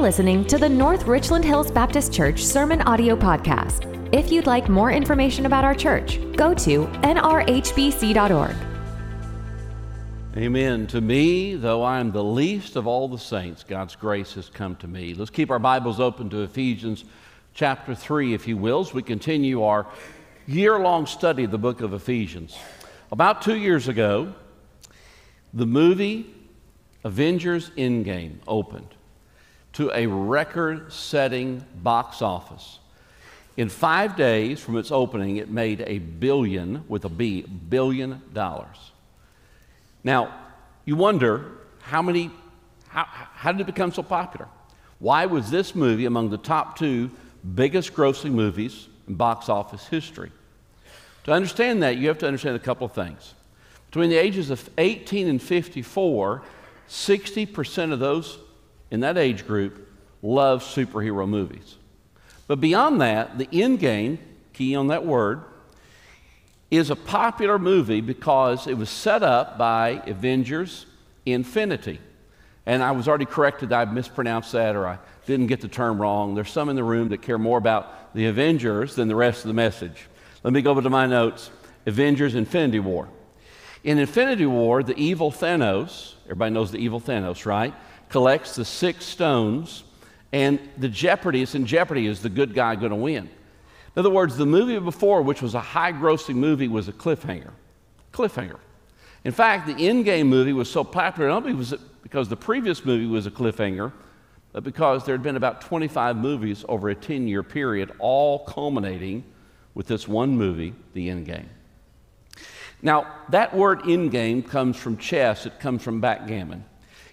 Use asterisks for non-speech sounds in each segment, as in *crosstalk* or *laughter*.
Listening to the North Richland Hills Baptist Church Sermon Audio Podcast. If you'd like more information about our church, go to nrhbc.org. Amen. To me, though I am the least of all the saints, God's grace has come to me. Let's keep our Bibles open to Ephesians chapter 3, if you will, as we continue our year long study of the book of Ephesians. About two years ago, the movie Avengers Endgame opened to a record setting box office. In five days from its opening, it made a billion, with a B, billion dollars. Now, you wonder how many, how, how did it become so popular? Why was this movie among the top two biggest grossing movies in box office history? To understand that, you have to understand a couple of things. Between the ages of 18 and 54, 60% of those in that age group love superhero movies. But beyond that, the end game, key on that word, is a popular movie because it was set up by Avengers Infinity. And I was already corrected that I mispronounced that or I didn't get the term wrong. There's some in the room that care more about the Avengers than the rest of the message. Let me go over to my notes Avengers Infinity War. In Infinity War, the evil Thanos, everybody knows the evil Thanos, right? Collects the six stones, and the jeopardy, it's in jeopardy, is the good guy going to win? In other words, the movie before, which was a high grossing movie, was a cliffhanger. Cliffhanger. In fact, the Endgame movie was so popular not because the previous movie was a cliffhanger, but because there had been about 25 movies over a 10 year period, all culminating with this one movie, The Endgame. Now, that word endgame comes from chess, it comes from backgammon.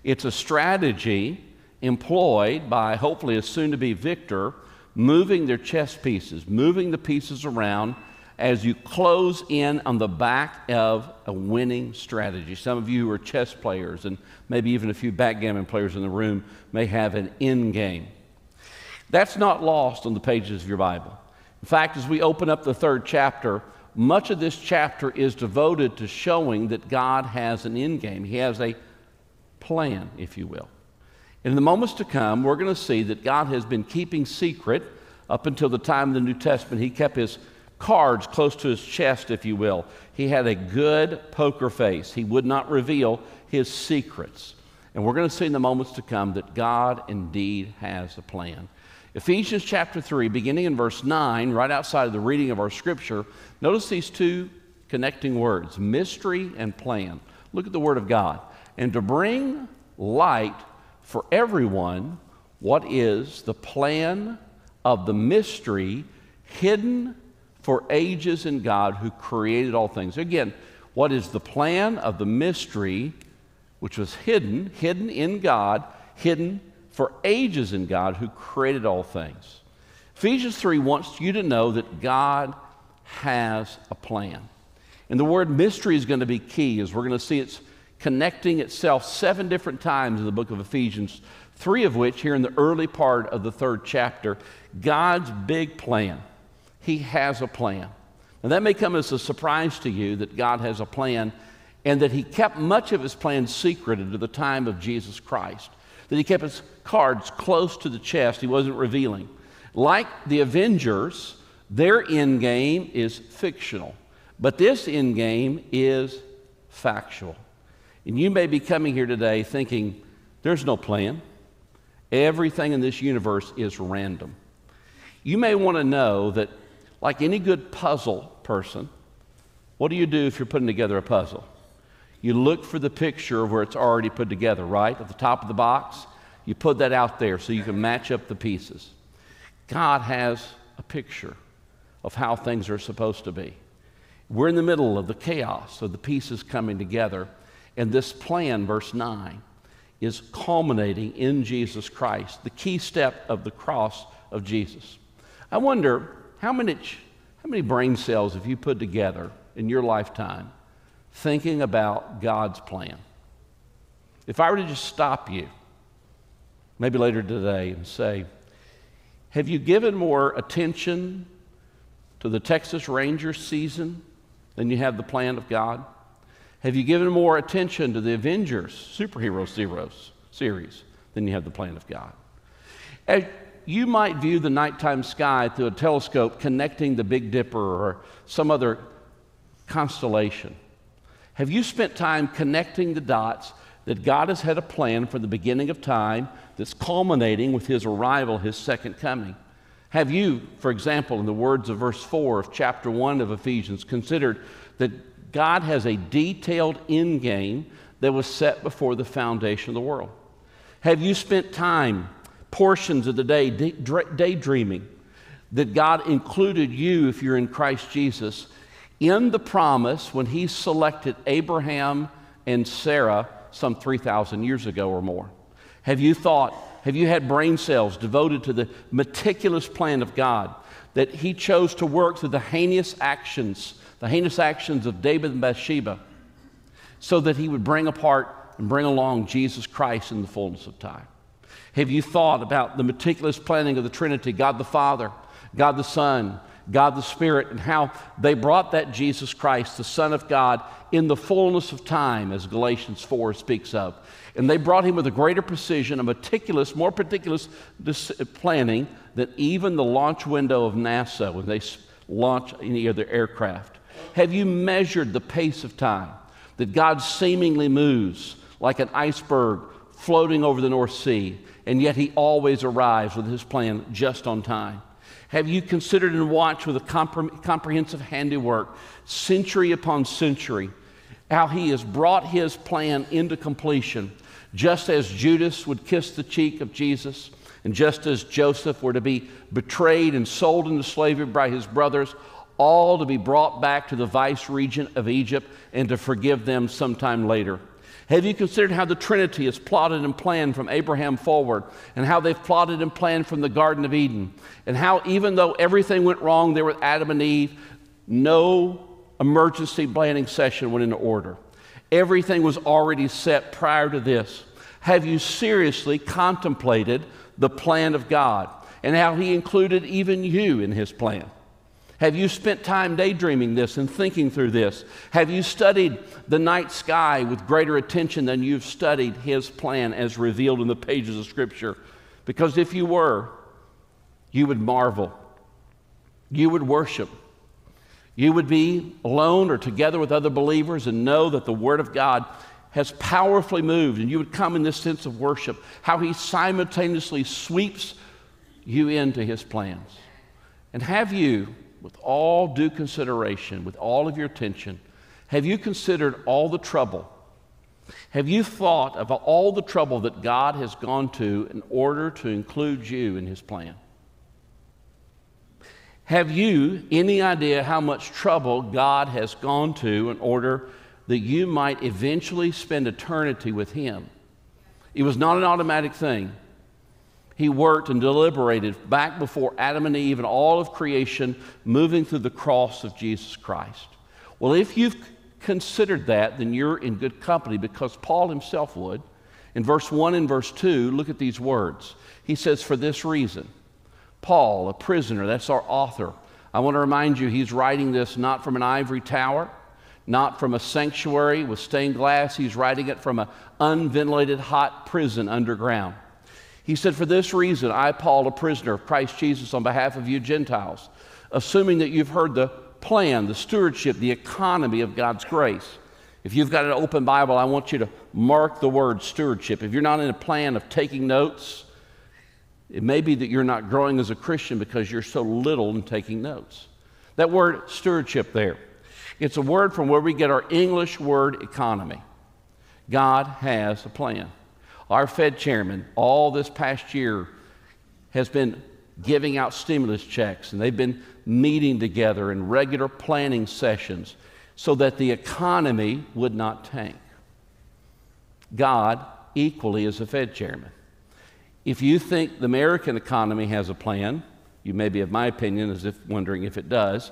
It's a strategy employed by hopefully a soon to be victor moving their chess pieces, moving the pieces around as you close in on the back of a winning strategy. Some of you who are chess players, and maybe even a few backgammon players in the room, may have an end game. That's not lost on the pages of your Bible. In fact, as we open up the third chapter, much of this chapter is devoted to showing that God has an end game. He has a plan, if you will. In the moments to come, we're going to see that God has been keeping secret up until the time of the New Testament. He kept his cards close to his chest, if you will. He had a good poker face. He would not reveal his secrets. And we're going to see in the moments to come that God indeed has a plan. Ephesians chapter 3, beginning in verse 9, right outside of the reading of our scripture, notice these two connecting words mystery and plan. Look at the word of God. And to bring light for everyone what is the plan of the mystery hidden for ages in God who created all things. Again, what is the plan of the mystery which was hidden, hidden in God, hidden for ages in God who created all things. Ephesians 3 wants you to know that God has a plan. And the word mystery is going to be key as we're going to see it's connecting itself seven different times in the book of Ephesians, three of which here in the early part of the third chapter. God's big plan. He has a plan. And that may come as a surprise to you that God has a plan and that He kept much of His plan secret until the time of Jesus Christ that he kept his cards close to the chest, he wasn't revealing. Like the Avengers, their end game is fictional, but this end game is factual. And you may be coming here today thinking, there's no plan. Everything in this universe is random. You may want to know that, like any good puzzle person, what do you do if you're putting together a puzzle? You look for the picture of where it's already put together, right? At the top of the box. You put that out there so you can match up the pieces. God has a picture of how things are supposed to be. We're in the middle of the chaos of the pieces coming together, and this plan, verse 9, is culminating in Jesus Christ, the key step of the cross of Jesus. I wonder how many, how many brain cells have you put together in your lifetime thinking about God's plan. If I were to just stop you, maybe later today, and say, Have you given more attention to the Texas Rangers season than you have the plan of God? Have you given more attention to the Avengers superhero zeros series than you have the plan of God? As you might view the nighttime sky through a telescope connecting the Big Dipper or some other constellation. Have you spent time connecting the dots that God has had a plan for the beginning of time that's culminating with his arrival, his second coming? Have you, for example, in the words of verse 4 of chapter 1 of Ephesians, considered that God has a detailed end game that was set before the foundation of the world? Have you spent time, portions of the day, daydreaming that God included you, if you're in Christ Jesus, in the promise when He selected Abraham and Sarah some 3,000 years ago or more? Have you thought, have you had brain cells devoted to the meticulous plan of God that He chose to work through the heinous actions, the heinous actions of David and Bathsheba, so that He would bring apart and bring along Jesus Christ in the fullness of time? Have you thought about the meticulous planning of the Trinity, God the Father, God the Son, God the Spirit, and how they brought that Jesus Christ, the Son of God, in the fullness of time, as Galatians 4 speaks of. And they brought him with a greater precision, a meticulous, more meticulous planning than even the launch window of NASA when they launch any of their aircraft. Have you measured the pace of time that God seemingly moves like an iceberg floating over the North Sea, and yet he always arrives with his plan just on time? Have you considered and watched with a compre- comprehensive handiwork, century upon century, how he has brought his plan into completion? Just as Judas would kiss the cheek of Jesus, and just as Joseph were to be betrayed and sold into slavery by his brothers, all to be brought back to the vice regent of Egypt and to forgive them sometime later. Have you considered how the Trinity has plotted and planned from Abraham forward, and how they've plotted and planned from the Garden of Eden, and how even though everything went wrong there with Adam and Eve, no emergency planning session went into order. Everything was already set prior to this. Have you seriously contemplated the plan of God and how He included even you in His plan? Have you spent time daydreaming this and thinking through this? Have you studied the night sky with greater attention than you've studied His plan as revealed in the pages of Scripture? Because if you were, you would marvel, you would worship, you would be alone or together with other believers and know that the Word of God has powerfully moved, and you would come in this sense of worship, how He simultaneously sweeps you into His plans. And have you with all due consideration, with all of your attention, have you considered all the trouble? Have you thought of all the trouble that God has gone to in order to include you in His plan? Have you any idea how much trouble God has gone to in order that you might eventually spend eternity with Him? It was not an automatic thing he worked and deliberated back before Adam and Eve and all of creation, moving through the cross of Jesus Christ. Well, if you've considered that, then you're in good company because Paul himself would. In verse 1 and verse 2, look at these words. He says, For this reason, Paul, a prisoner, that's our author. I want to remind you, he's writing this not from an ivory tower, not from a sanctuary with stained glass. He's writing it from an unventilated hot prison underground. He said, For this reason, I, Paul, a prisoner of Christ Jesus, on behalf of you Gentiles, assuming that you've heard the plan, the stewardship, the economy of God's grace. If you've got an open Bible, I want you to mark the word stewardship. If you're not in a plan of taking notes, it may be that you're not growing as a Christian because you're so little in taking notes. That word stewardship there, it's a word from where we get our English word economy. God has a plan. Our Fed chairman, all this past year, has been giving out stimulus checks, and they've been meeting together in regular planning sessions so that the economy would not tank. God equally is a Fed chairman. If you think the American economy has a plan, you may be of my opinion as if wondering if it does,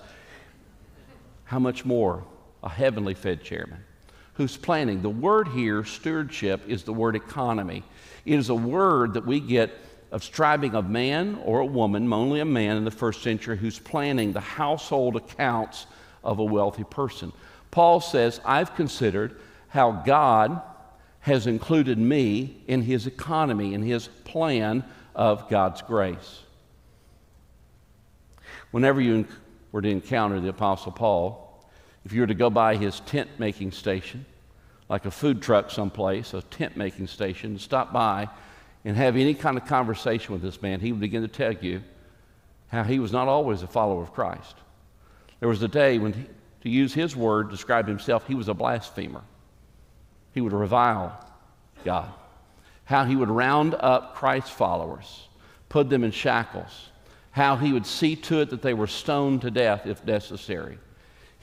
how much more a heavenly Fed chairman? Who's planning. The word here, stewardship, is the word economy. It is a word that we get of striving of man or a woman, only a man in the first century, who's planning the household accounts of a wealthy person. Paul says, I've considered how God has included me in his economy, in his plan of God's grace. Whenever you were to encounter the Apostle Paul, if you were to go by his tent making station, like a food truck someplace, a tent making station, stop by and have any kind of conversation with this man, he would begin to tell you how he was not always a follower of Christ. There was a day when, he, to use his word, describe himself, he was a blasphemer. He would revile God. How he would round up Christ's followers, put them in shackles, how he would see to it that they were stoned to death if necessary.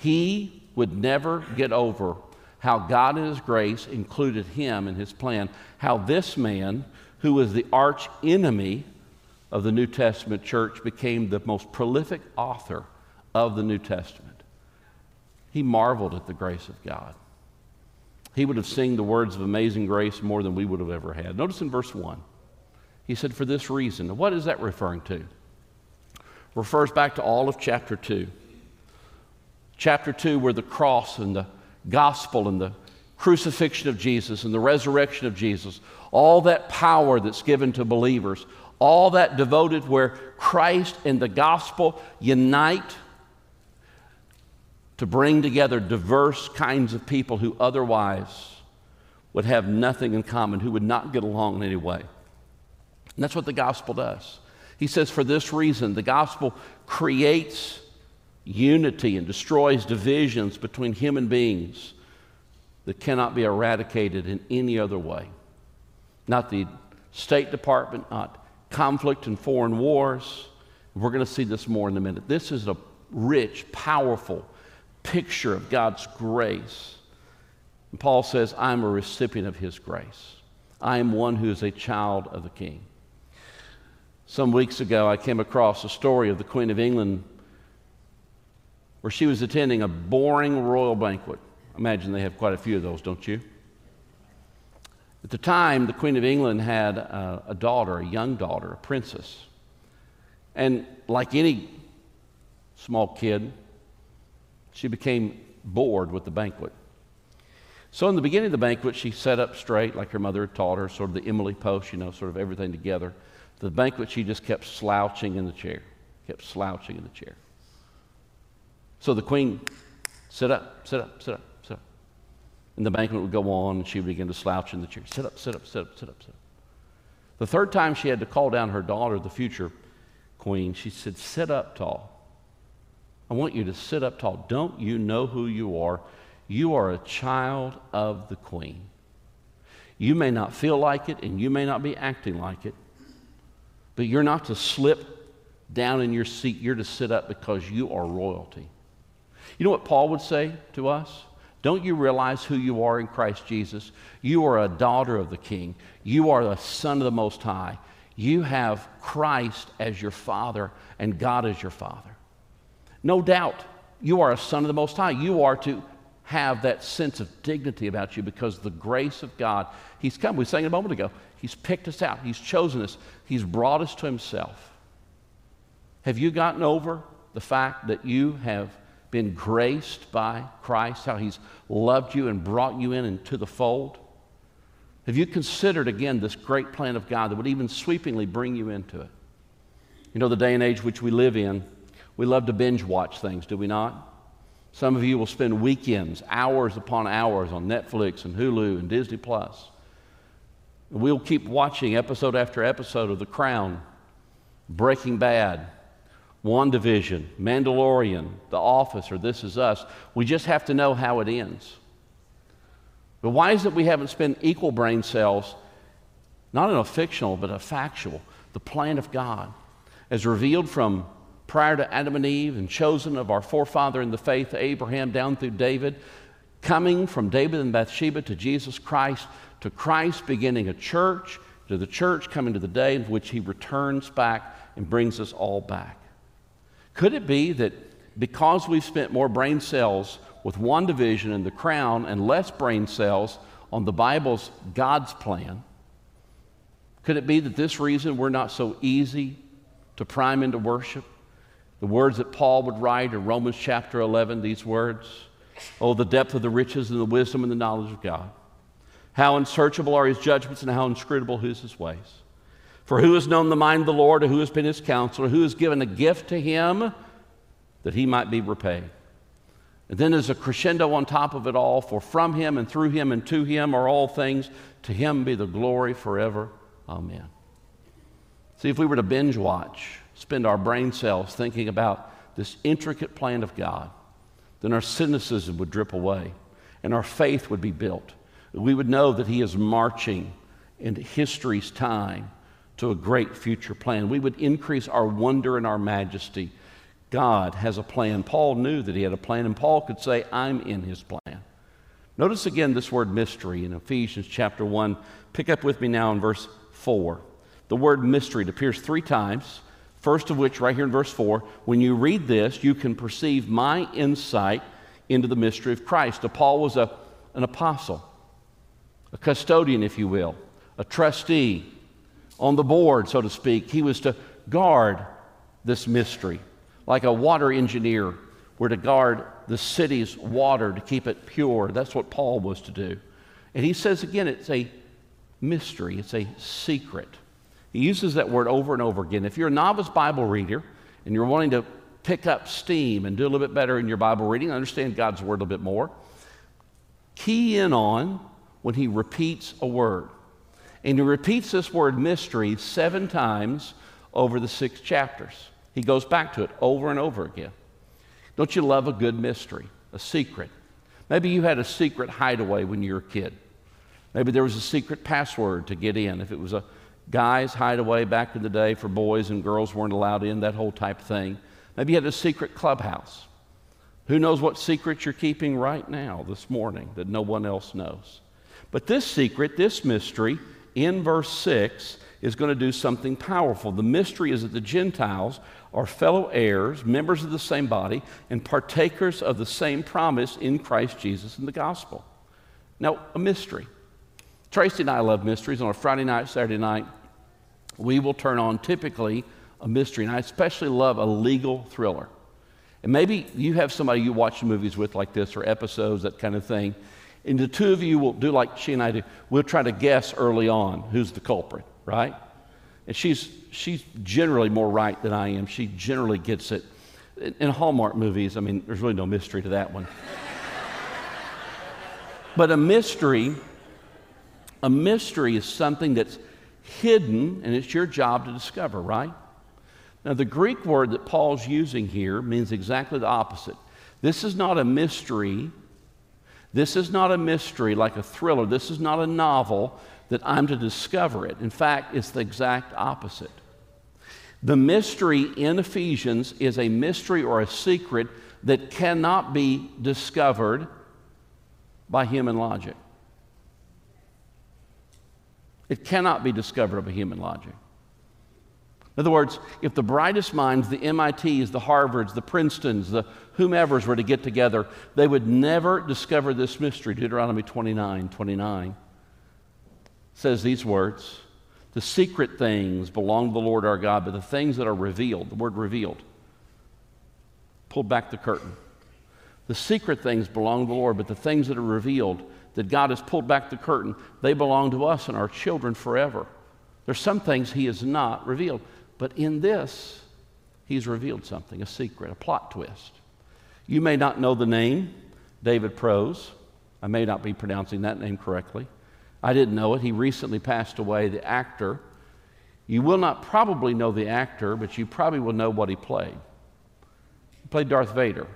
He would never get over how God in His grace included him in His plan, how this man, who was the arch enemy of the New Testament church, became the most prolific author of the New Testament. He marveled at the grace of God. He would have sung the words of amazing grace more than we would have ever had. Notice in verse 1, he said, For this reason. What is that referring to? Refers back to all of chapter 2. Chapter 2, where the cross and the gospel and the crucifixion of Jesus and the resurrection of Jesus, all that power that's given to believers, all that devoted where Christ and the gospel unite to bring together diverse kinds of people who otherwise would have nothing in common, who would not get along in any way. And that's what the gospel does. He says, for this reason, the gospel creates unity and destroys divisions between human beings that cannot be eradicated in any other way. Not the State Department, not conflict and foreign wars. We're going to see this more in a minute. This is a rich, powerful picture of God's grace. And Paul says, I'm a recipient of his grace. I am one who is a child of the king. Some weeks ago, I came across a story of the Queen of England where she was attending a boring royal banquet. Imagine they have quite a few of those, don't you? At the time, the Queen of England had a, a daughter, a young daughter, a princess. And like any small kid, she became bored with the banquet. So, in the beginning of the banquet, she sat up straight like her mother had taught her, sort of the Emily Post, you know, sort of everything together. The banquet, she just kept slouching in the chair, kept slouching in the chair. So the queen, sit up, sit up, sit up, sit up. And the banquet would go on, and she would begin to slouch in the chair. Sit up, sit up, sit up, sit up, sit up. The third time she had to call down her daughter, the future queen, she said, Sit up tall. I want you to sit up tall. Don't you know who you are? You are a child of the queen. You may not feel like it and you may not be acting like it, but you're not to slip down in your seat. You're to sit up because you are royalty. You know what Paul would say to us? Don't you realize who you are in Christ Jesus? You are a daughter of the King. You are a son of the Most High. You have Christ as your Father and God as your Father. No doubt you are a son of the Most High. You are to have that sense of dignity about you because the grace of God, He's come. We sang it a moment ago. He's picked us out, He's chosen us, He's brought us to Himself. Have you gotten over the fact that you have been graced by Christ, how He's loved you and brought you in into the fold? Have you considered again this great plan of God that would even sweepingly bring you into it? You know, the day and age which we live in, we love to binge watch things, do we not? Some of you will spend weekends, hours upon hours on Netflix and Hulu and Disney Plus. We'll keep watching episode after episode of The Crown, Breaking Bad, WandaVision, Mandalorian, The Office, or This Is Us. We just have to know how it ends. But why is it we haven't spent equal brain cells, not in a fictional, but a factual, the plan of God, as revealed from prior to Adam and Eve and chosen of our forefather in the faith, Abraham, down through David, coming from David and Bathsheba to Jesus Christ, to Christ beginning a church, to the church coming to the day in which he returns back and brings us all back. Could it be that because we've spent more brain cells with one division in the crown and less brain cells on the Bible's God's plan, could it be that this reason we're not so easy to prime into worship? The words that Paul would write in Romans chapter 11, these words Oh, the depth of the riches and the wisdom and the knowledge of God. How unsearchable are his judgments and how inscrutable is his ways. For who has known the mind of the Lord, or who has been his counselor, who has given a gift to him that he might be repaid? And then there's a crescendo on top of it all, for from him and through him and to him are all things. To him be the glory forever. Amen. See, if we were to binge watch, spend our brain cells thinking about this intricate plan of God, then our cynicism would drip away and our faith would be built. We would know that He is marching into history's time to a great future plan. We would increase our wonder and our majesty. God has a plan. Paul knew that he had a plan, and Paul could say, I'm in his plan. Notice again this word mystery in Ephesians chapter 1. Pick up with me now in verse 4. The word mystery appears three times, first of which, right here in verse 4. When you read this, you can perceive my insight into the mystery of Christ. Paul was a, an apostle, a custodian, if you will, a trustee on the board, so to speak. He was to guard this mystery, like a water engineer were to guard the city's water to keep it pure. That's what Paul was to do. And he says again, it's a mystery, it's a secret. He uses that word over and over again. If you're a novice Bible reader and you're wanting to pick up steam and do a little bit better in your Bible reading, understand God's word a little bit more, key in on when he repeats a word. And he repeats this word mystery seven times over the six chapters. He goes back to it over and over again. Don't you love a good mystery, a secret? Maybe you had a secret hideaway when you were a kid. Maybe there was a secret password to get in. If it was a guy's hideaway back in the day for boys and girls weren't allowed in, that whole type of thing. Maybe you had a secret clubhouse. Who knows what secret you're keeping right now, this morning, that no one else knows? But this secret, this mystery, in verse 6 is going to do something powerful. The mystery is that the Gentiles are fellow heirs, members of the same body, and partakers of the same promise in Christ Jesus in the gospel. Now, a mystery. Tracy and I love mysteries. On a Friday night, Saturday night, we will turn on typically a mystery, and I especially love a legal thriller. And maybe you have somebody you watch movies with like this or episodes, that kind of thing. And the two of you will do like she and I do. We'll try to guess early on who's the culprit, right? And she's, she's generally more right than I am. She generally gets it. In Hallmark movies, I mean, there's really no mystery to that one. *laughs* but a mystery, a mystery is something that's hidden, and it's your job to discover, right? Now, the Greek word that Paul's using here means exactly the opposite. This is not a mystery this is not a mystery like a thriller. This is not a novel that I'm to discover it. In fact, it's the exact opposite. The mystery in Ephesians is a mystery or a secret that cannot be discovered by human logic. It cannot be discovered by human logic. In other words, if the brightest minds, the MITs, the Harvards, the Princetons, the whomevers were to get together, they would never discover this mystery. Deuteronomy 29 29 says these words The secret things belong to the Lord our God, but the things that are revealed, the word revealed, pulled back the curtain. The secret things belong to the Lord, but the things that are revealed, that God has pulled back the curtain, they belong to us and our children forever. There's some things He has not revealed. But in this, he's revealed something, a secret, a plot twist. You may not know the name, David Prowse. I may not be pronouncing that name correctly. I didn't know it. He recently passed away, the actor. You will not probably know the actor, but you probably will know what he played. He played Darth Vader.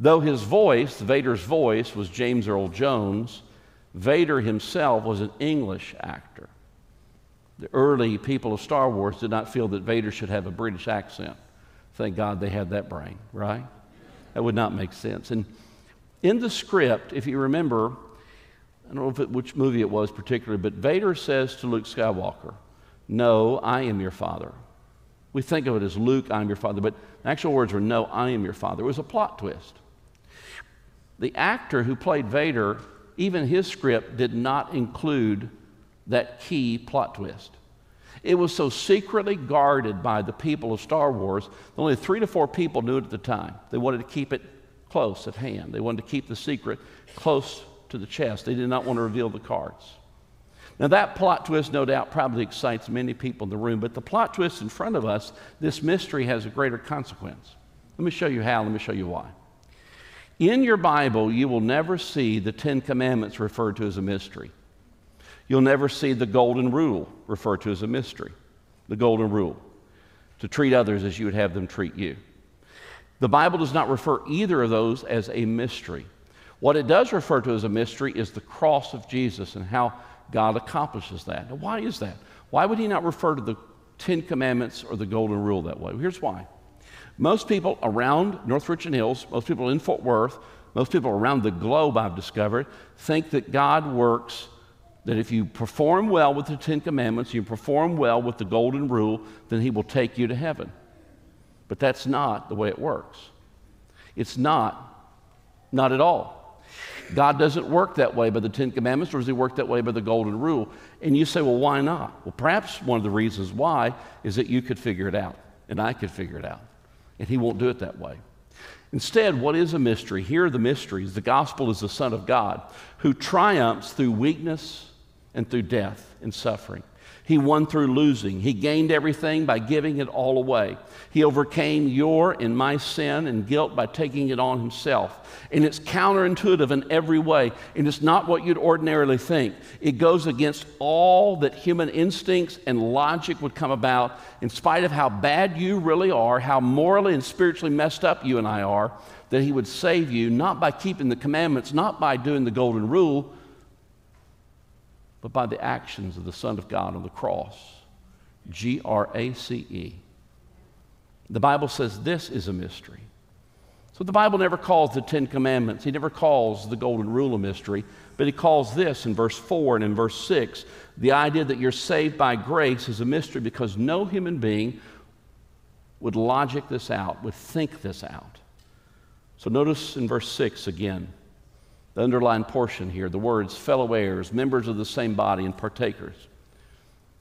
Though his voice, Vader's voice, was James Earl Jones, Vader himself was an English actor the early people of Star Wars did not feel that Vader should have a British accent. Thank God they had that brain, right? That would not make sense. And in the script, if you remember, I don't know if it, which movie it was particularly, but Vader says to Luke Skywalker, No, I am your father. We think of it as Luke, I am your father, but the actual words were, No, I am your father. It was a plot twist. The actor who played Vader, even his script did not include that key plot twist. It was so secretly guarded by the people of Star Wars, only three to four people knew it at the time. They wanted to keep it close at hand, they wanted to keep the secret close to the chest. They did not want to reveal the cards. Now, that plot twist, no doubt, probably excites many people in the room, but the plot twist in front of us, this mystery has a greater consequence. Let me show you how, let me show you why. In your Bible, you will never see the Ten Commandments referred to as a mystery. You'll never see the Golden Rule referred to as a mystery. The Golden Rule to treat others as you would have them treat you. The Bible does not refer either of those as a mystery. What it does refer to as a mystery is the cross of Jesus and how God accomplishes that. Now, why is that? Why would He not refer to the Ten Commandments or the Golden Rule that way? Here's why. Most people around North Richland Hills, most people in Fort Worth, most people around the globe, I've discovered, think that God works that if you perform well with the Ten Commandments, you perform well with the Golden Rule, then He will take you to heaven. But that's not the way it works. It's not, not at all. God doesn't work that way by the Ten Commandments, or does He work that way by the Golden Rule? And you say, well, why not? Well, perhaps one of the reasons why is that you could figure it out, and I could figure it out. And He won't do it that way. Instead, what is a mystery? Here are the mysteries. The gospel is the Son of God who triumphs through weakness and through death and suffering. He won through losing. He gained everything by giving it all away. He overcame your and my sin and guilt by taking it on himself. And it's counterintuitive in every way. And it's not what you'd ordinarily think. It goes against all that human instincts and logic would come about, in spite of how bad you really are, how morally and spiritually messed up you and I are, that he would save you, not by keeping the commandments, not by doing the golden rule, but by the actions of the Son of God on the cross. G R A C E. The Bible says this is a mystery. So the Bible never calls the Ten Commandments, He never calls the Golden Rule a mystery, but He calls this in verse 4 and in verse 6 the idea that you're saved by grace is a mystery because no human being would logic this out, would think this out. So notice in verse 6 again the underlined portion here, the words fellow heirs, members of the same body, and partakers.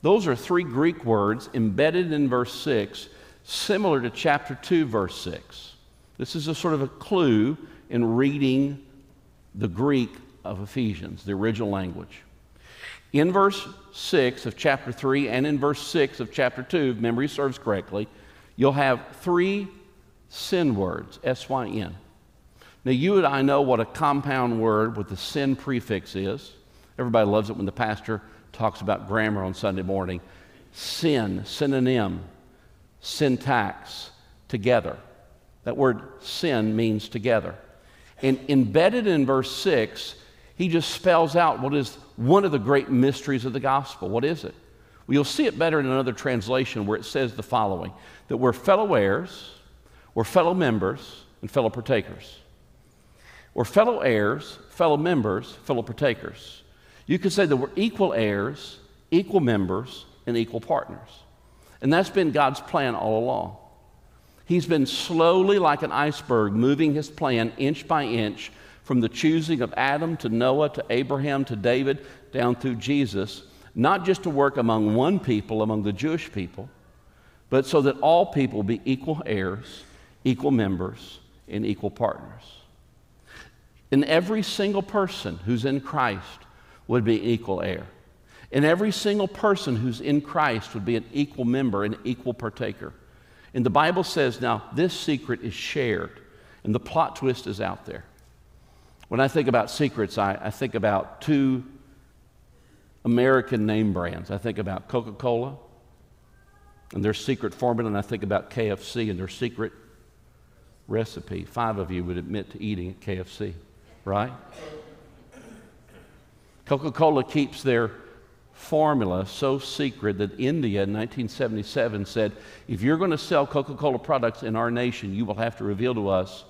Those are three Greek words embedded in verse 6, similar to chapter 2, verse 6. This is a sort of a clue in reading the Greek of Ephesians, the original language. In verse 6 of chapter 3 and in verse 6 of chapter 2, if memory serves correctly, you'll have three syn words, S Y N. Now, you and I know what a compound word with the syn prefix is. Everybody loves it when the pastor talks about grammar on Sunday morning. Syn, synonym, syntax, together. That word syn means together. And embedded in verse 6, he just spells out what is one of the great mysteries of the gospel. What is it? Well, you'll see it better in another translation where it says the following that we're fellow heirs, we're fellow members, and fellow partakers. We're fellow heirs, fellow members, fellow partakers. You could say that we're equal heirs, equal members, and equal partners. And that's been God's plan all along. He's been slowly, like an iceberg, moving his plan inch by inch from the choosing of Adam to Noah to Abraham to David down through Jesus, not just to work among one people, among the Jewish people, but so that all people be equal heirs, equal members, and equal partners. And every single person who's in Christ would be equal heir. And every single person who's in Christ would be an equal member, an equal partaker. And the Bible says now this secret is shared, and the plot twist is out there. When I think about secrets, I, I think about two American name brands. I think about Coca Cola and their secret formula, and I think about KFC and their secret recipe. Five of you would admit to eating at KFC right? Coca Cola keeps their formula so secret that India in 1977 said, if you're going to sell Coca Cola products in our nation, you will have to reveal to us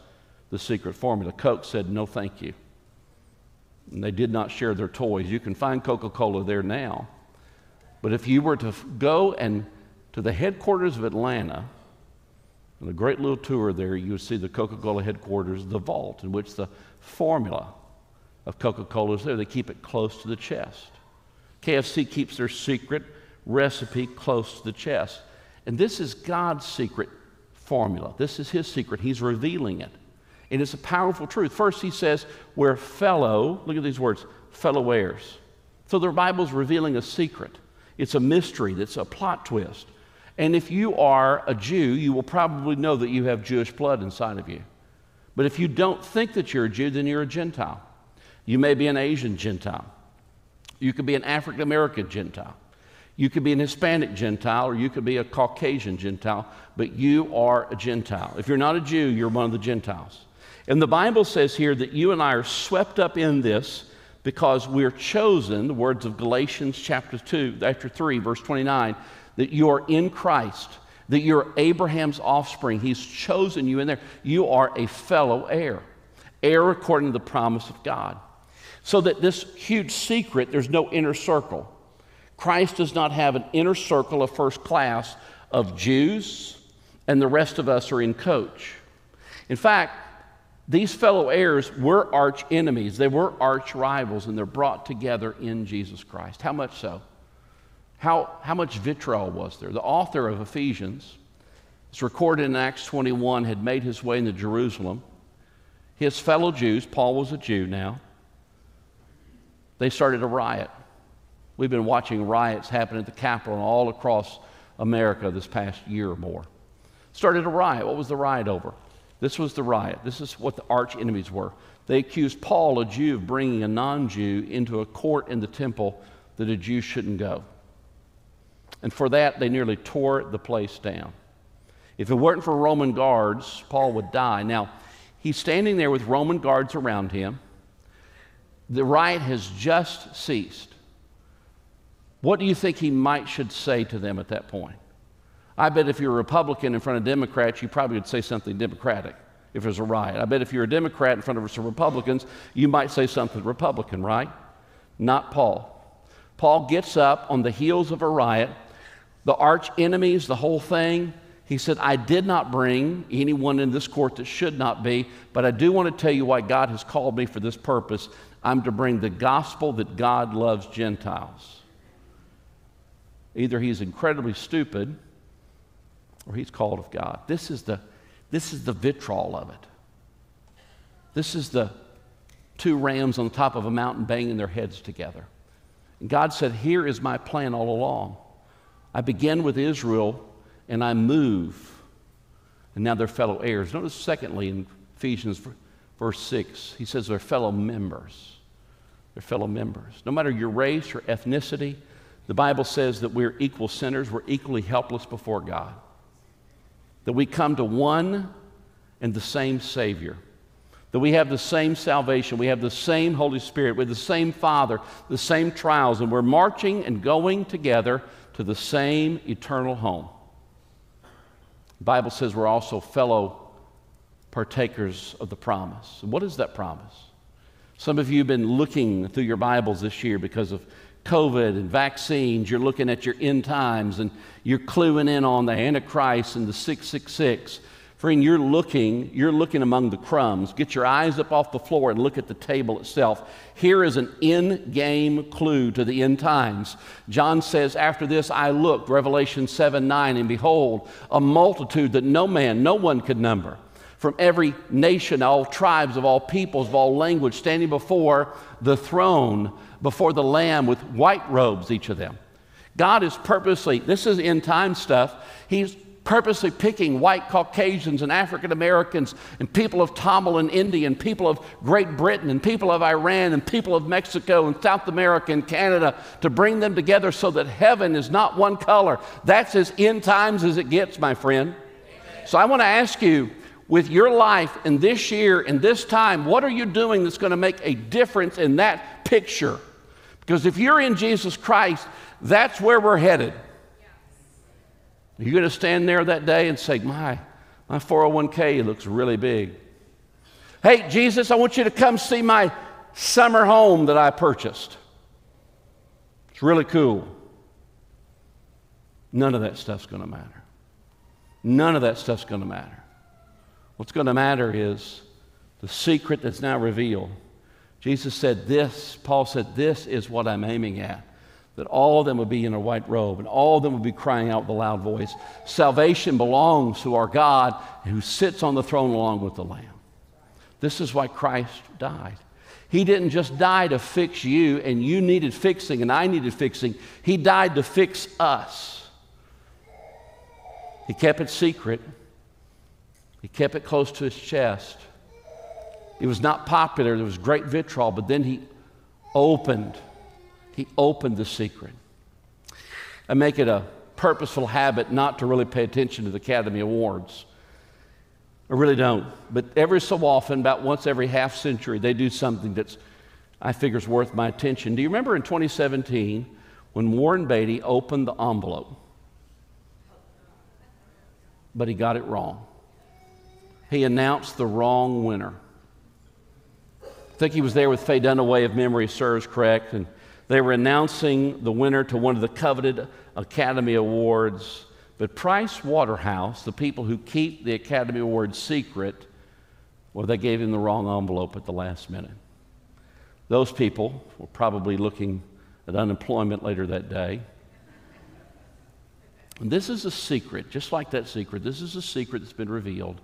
the secret formula. Coke said, no, thank you. And they did not share their toys. You can find Coca Cola there now. But if you were to go and to the headquarters of Atlanta, and a great little tour there, you see the Coca Cola headquarters, the vault, in which the formula of Coca Cola is there. They keep it close to the chest. KFC keeps their secret recipe close to the chest. And this is God's secret formula. This is His secret. He's revealing it. And it's a powerful truth. First, He says, We're fellow, look at these words, fellow heirs. So the Bible's revealing a secret. It's a mystery, that's a plot twist. And if you are a Jew, you will probably know that you have Jewish blood inside of you. But if you don't think that you're a Jew, then you're a Gentile. You may be an Asian Gentile. You could be an African American Gentile. You could be an Hispanic Gentile or you could be a Caucasian Gentile, but you are a Gentile. If you're not a Jew, you're one of the Gentiles. And the Bible says here that you and I are swept up in this because we're chosen, the words of Galatians chapter 2, chapter 3, verse 29, that you are in Christ, that you're Abraham's offspring. He's chosen you in there. You are a fellow heir, heir according to the promise of God. So that this huge secret, there's no inner circle. Christ does not have an inner circle of first class of Jews, and the rest of us are in coach. In fact, these fellow heirs were arch enemies, they were arch rivals, and they're brought together in Jesus Christ. How much so? How, how much vitriol was there? The author of Ephesians, it's recorded in Acts 21, had made his way into Jerusalem. His fellow Jews, Paul was a Jew now, they started a riot. We've been watching riots happen at the Capitol and all across America this past year or more. Started a riot. What was the riot over? This was the riot. This is what the arch enemies were. They accused Paul, a Jew, of bringing a non Jew into a court in the temple that a Jew shouldn't go. And for that, they nearly tore the place down. If it weren't for Roman guards, Paul would die. Now, he's standing there with Roman guards around him. The riot has just ceased. What do you think he might should say to them at that point? I bet if you're a Republican in front of Democrats, you probably would say something Democratic if there's a riot. I bet if you're a Democrat in front of some Republicans, you might say something Republican, right? Not Paul. Paul gets up on the heels of a riot, the arch enemies, the whole thing. He said, I did not bring anyone in this court that should not be, but I do want to tell you why God has called me for this purpose. I'm to bring the gospel that God loves Gentiles. Either he's incredibly stupid or he's called of God. This is the, this is the vitriol of it. This is the two rams on the top of a mountain banging their heads together. And God said, Here is my plan all along. I begin with Israel and I move. And now they're fellow heirs. Notice, secondly, in Ephesians verse 6, he says they're fellow members. They're fellow members. No matter your race or ethnicity, the Bible says that we're equal sinners, we're equally helpless before God that we come to one and the same Savior, that we have the same salvation, we have the same Holy Spirit, we have the same Father, the same trials, and we're marching and going together to the same eternal home. The Bible says we're also fellow partakers of the promise. What is that promise? Some of you have been looking through your Bibles this year because of COVID and vaccines, you're looking at your end times and you're cluing in on the Antichrist and the 666. Friend, you're looking, you're looking among the crumbs. Get your eyes up off the floor and look at the table itself. Here is an in-game clue to the end times. John says, After this I looked, Revelation 7 9, and behold, a multitude that no man, no one could number from every nation, all tribes, of all peoples, of all language, standing before the throne, before the Lamb with white robes, each of them. God is purposely, this is end time stuff, He's purposely picking white Caucasians and African Americans and people of Tamil and India and people of Great Britain and people of Iran and people of Mexico and South America and Canada to bring them together so that heaven is not one color. That's as end times as it gets, my friend. So I want to ask you, with your life in this year and this time, what are you doing that's going to make a difference in that picture? Because if you're in Jesus Christ, that's where we're headed. You're going to stand there that day and say, My, my 401k looks really big. Hey, Jesus, I want you to come see my summer home that I purchased. It's really cool. None of that stuff's going to matter. None of that stuff's going to matter. What's going to matter is the secret that's now revealed. Jesus said, This, Paul said, This is what I'm aiming at. That all of them would be in a white robe and all of them would be crying out with a loud voice. Salvation belongs to our God who sits on the throne along with the Lamb. This is why Christ died. He didn't just die to fix you and you needed fixing and I needed fixing. He died to fix us. He kept it secret, he kept it close to his chest. It was not popular, there was great vitriol, but then he opened. He opened the secret. I make it a purposeful habit not to really pay attention to the Academy Awards. I really don't. But every so often, about once every half century, they do something that's, I figure, is worth my attention. Do you remember in 2017 when Warren Beatty opened the envelope? But he got it wrong. He announced the wrong winner. I think he was there with Faye Dunaway, if memory serves correct, and they were announcing the winner to one of the coveted Academy Awards. But Price Waterhouse, the people who keep the Academy Awards secret, well, they gave him the wrong envelope at the last minute. Those people were probably looking at unemployment later that day. And this is a secret, just like that secret. This is a secret that's been revealed.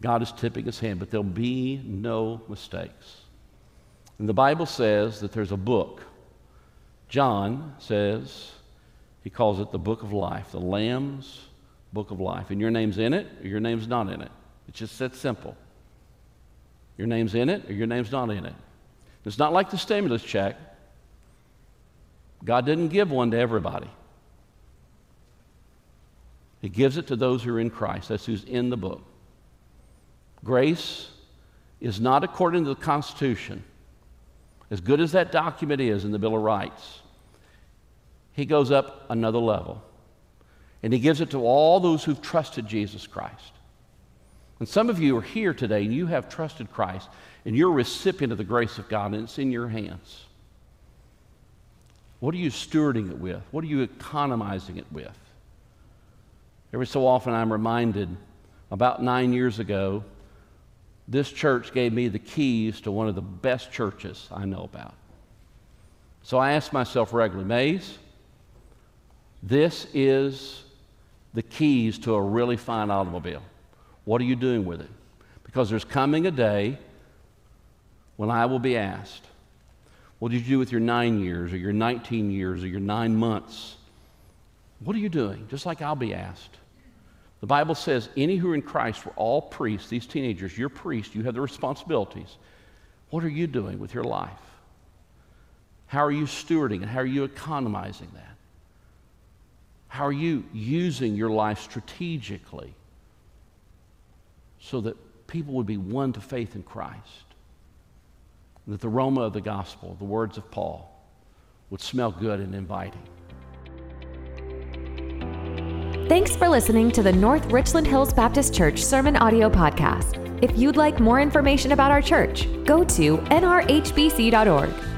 God is tipping his hand, but there'll be no mistakes. And the Bible says that there's a book. John says he calls it the book of life, the Lamb's book of life. And your name's in it or your name's not in it. It's just that simple. Your name's in it or your name's not in it. It's not like the stimulus check. God didn't give one to everybody. He gives it to those who are in Christ. That's who's in the book. Grace is not according to the Constitution. As good as that document is in the Bill of Rights, he goes up another level. And he gives it to all those who've trusted Jesus Christ. And some of you are here today and you have trusted Christ and you're a recipient of the grace of God and it's in your hands. What are you stewarding it with? What are you economizing it with? Every so often I'm reminded about nine years ago, this church gave me the keys to one of the best churches I know about. So I ask myself regularly, Mays, this is the keys to a really fine automobile. What are you doing with it? Because there's coming a day when I will be asked, What did you do with your nine years, or your 19 years, or your nine months? What are you doing? Just like I'll be asked. The Bible says, Any who are in Christ were all priests, these teenagers, you're priests, you have the responsibilities. What are you doing with your life? How are you stewarding and how are you economizing that? How are you using your life strategically so that people would be won to faith in Christ? That the aroma of the gospel, the words of Paul, would smell good and inviting. Thanks for listening to the North Richland Hills Baptist Church Sermon Audio Podcast. If you'd like more information about our church, go to nrhbc.org.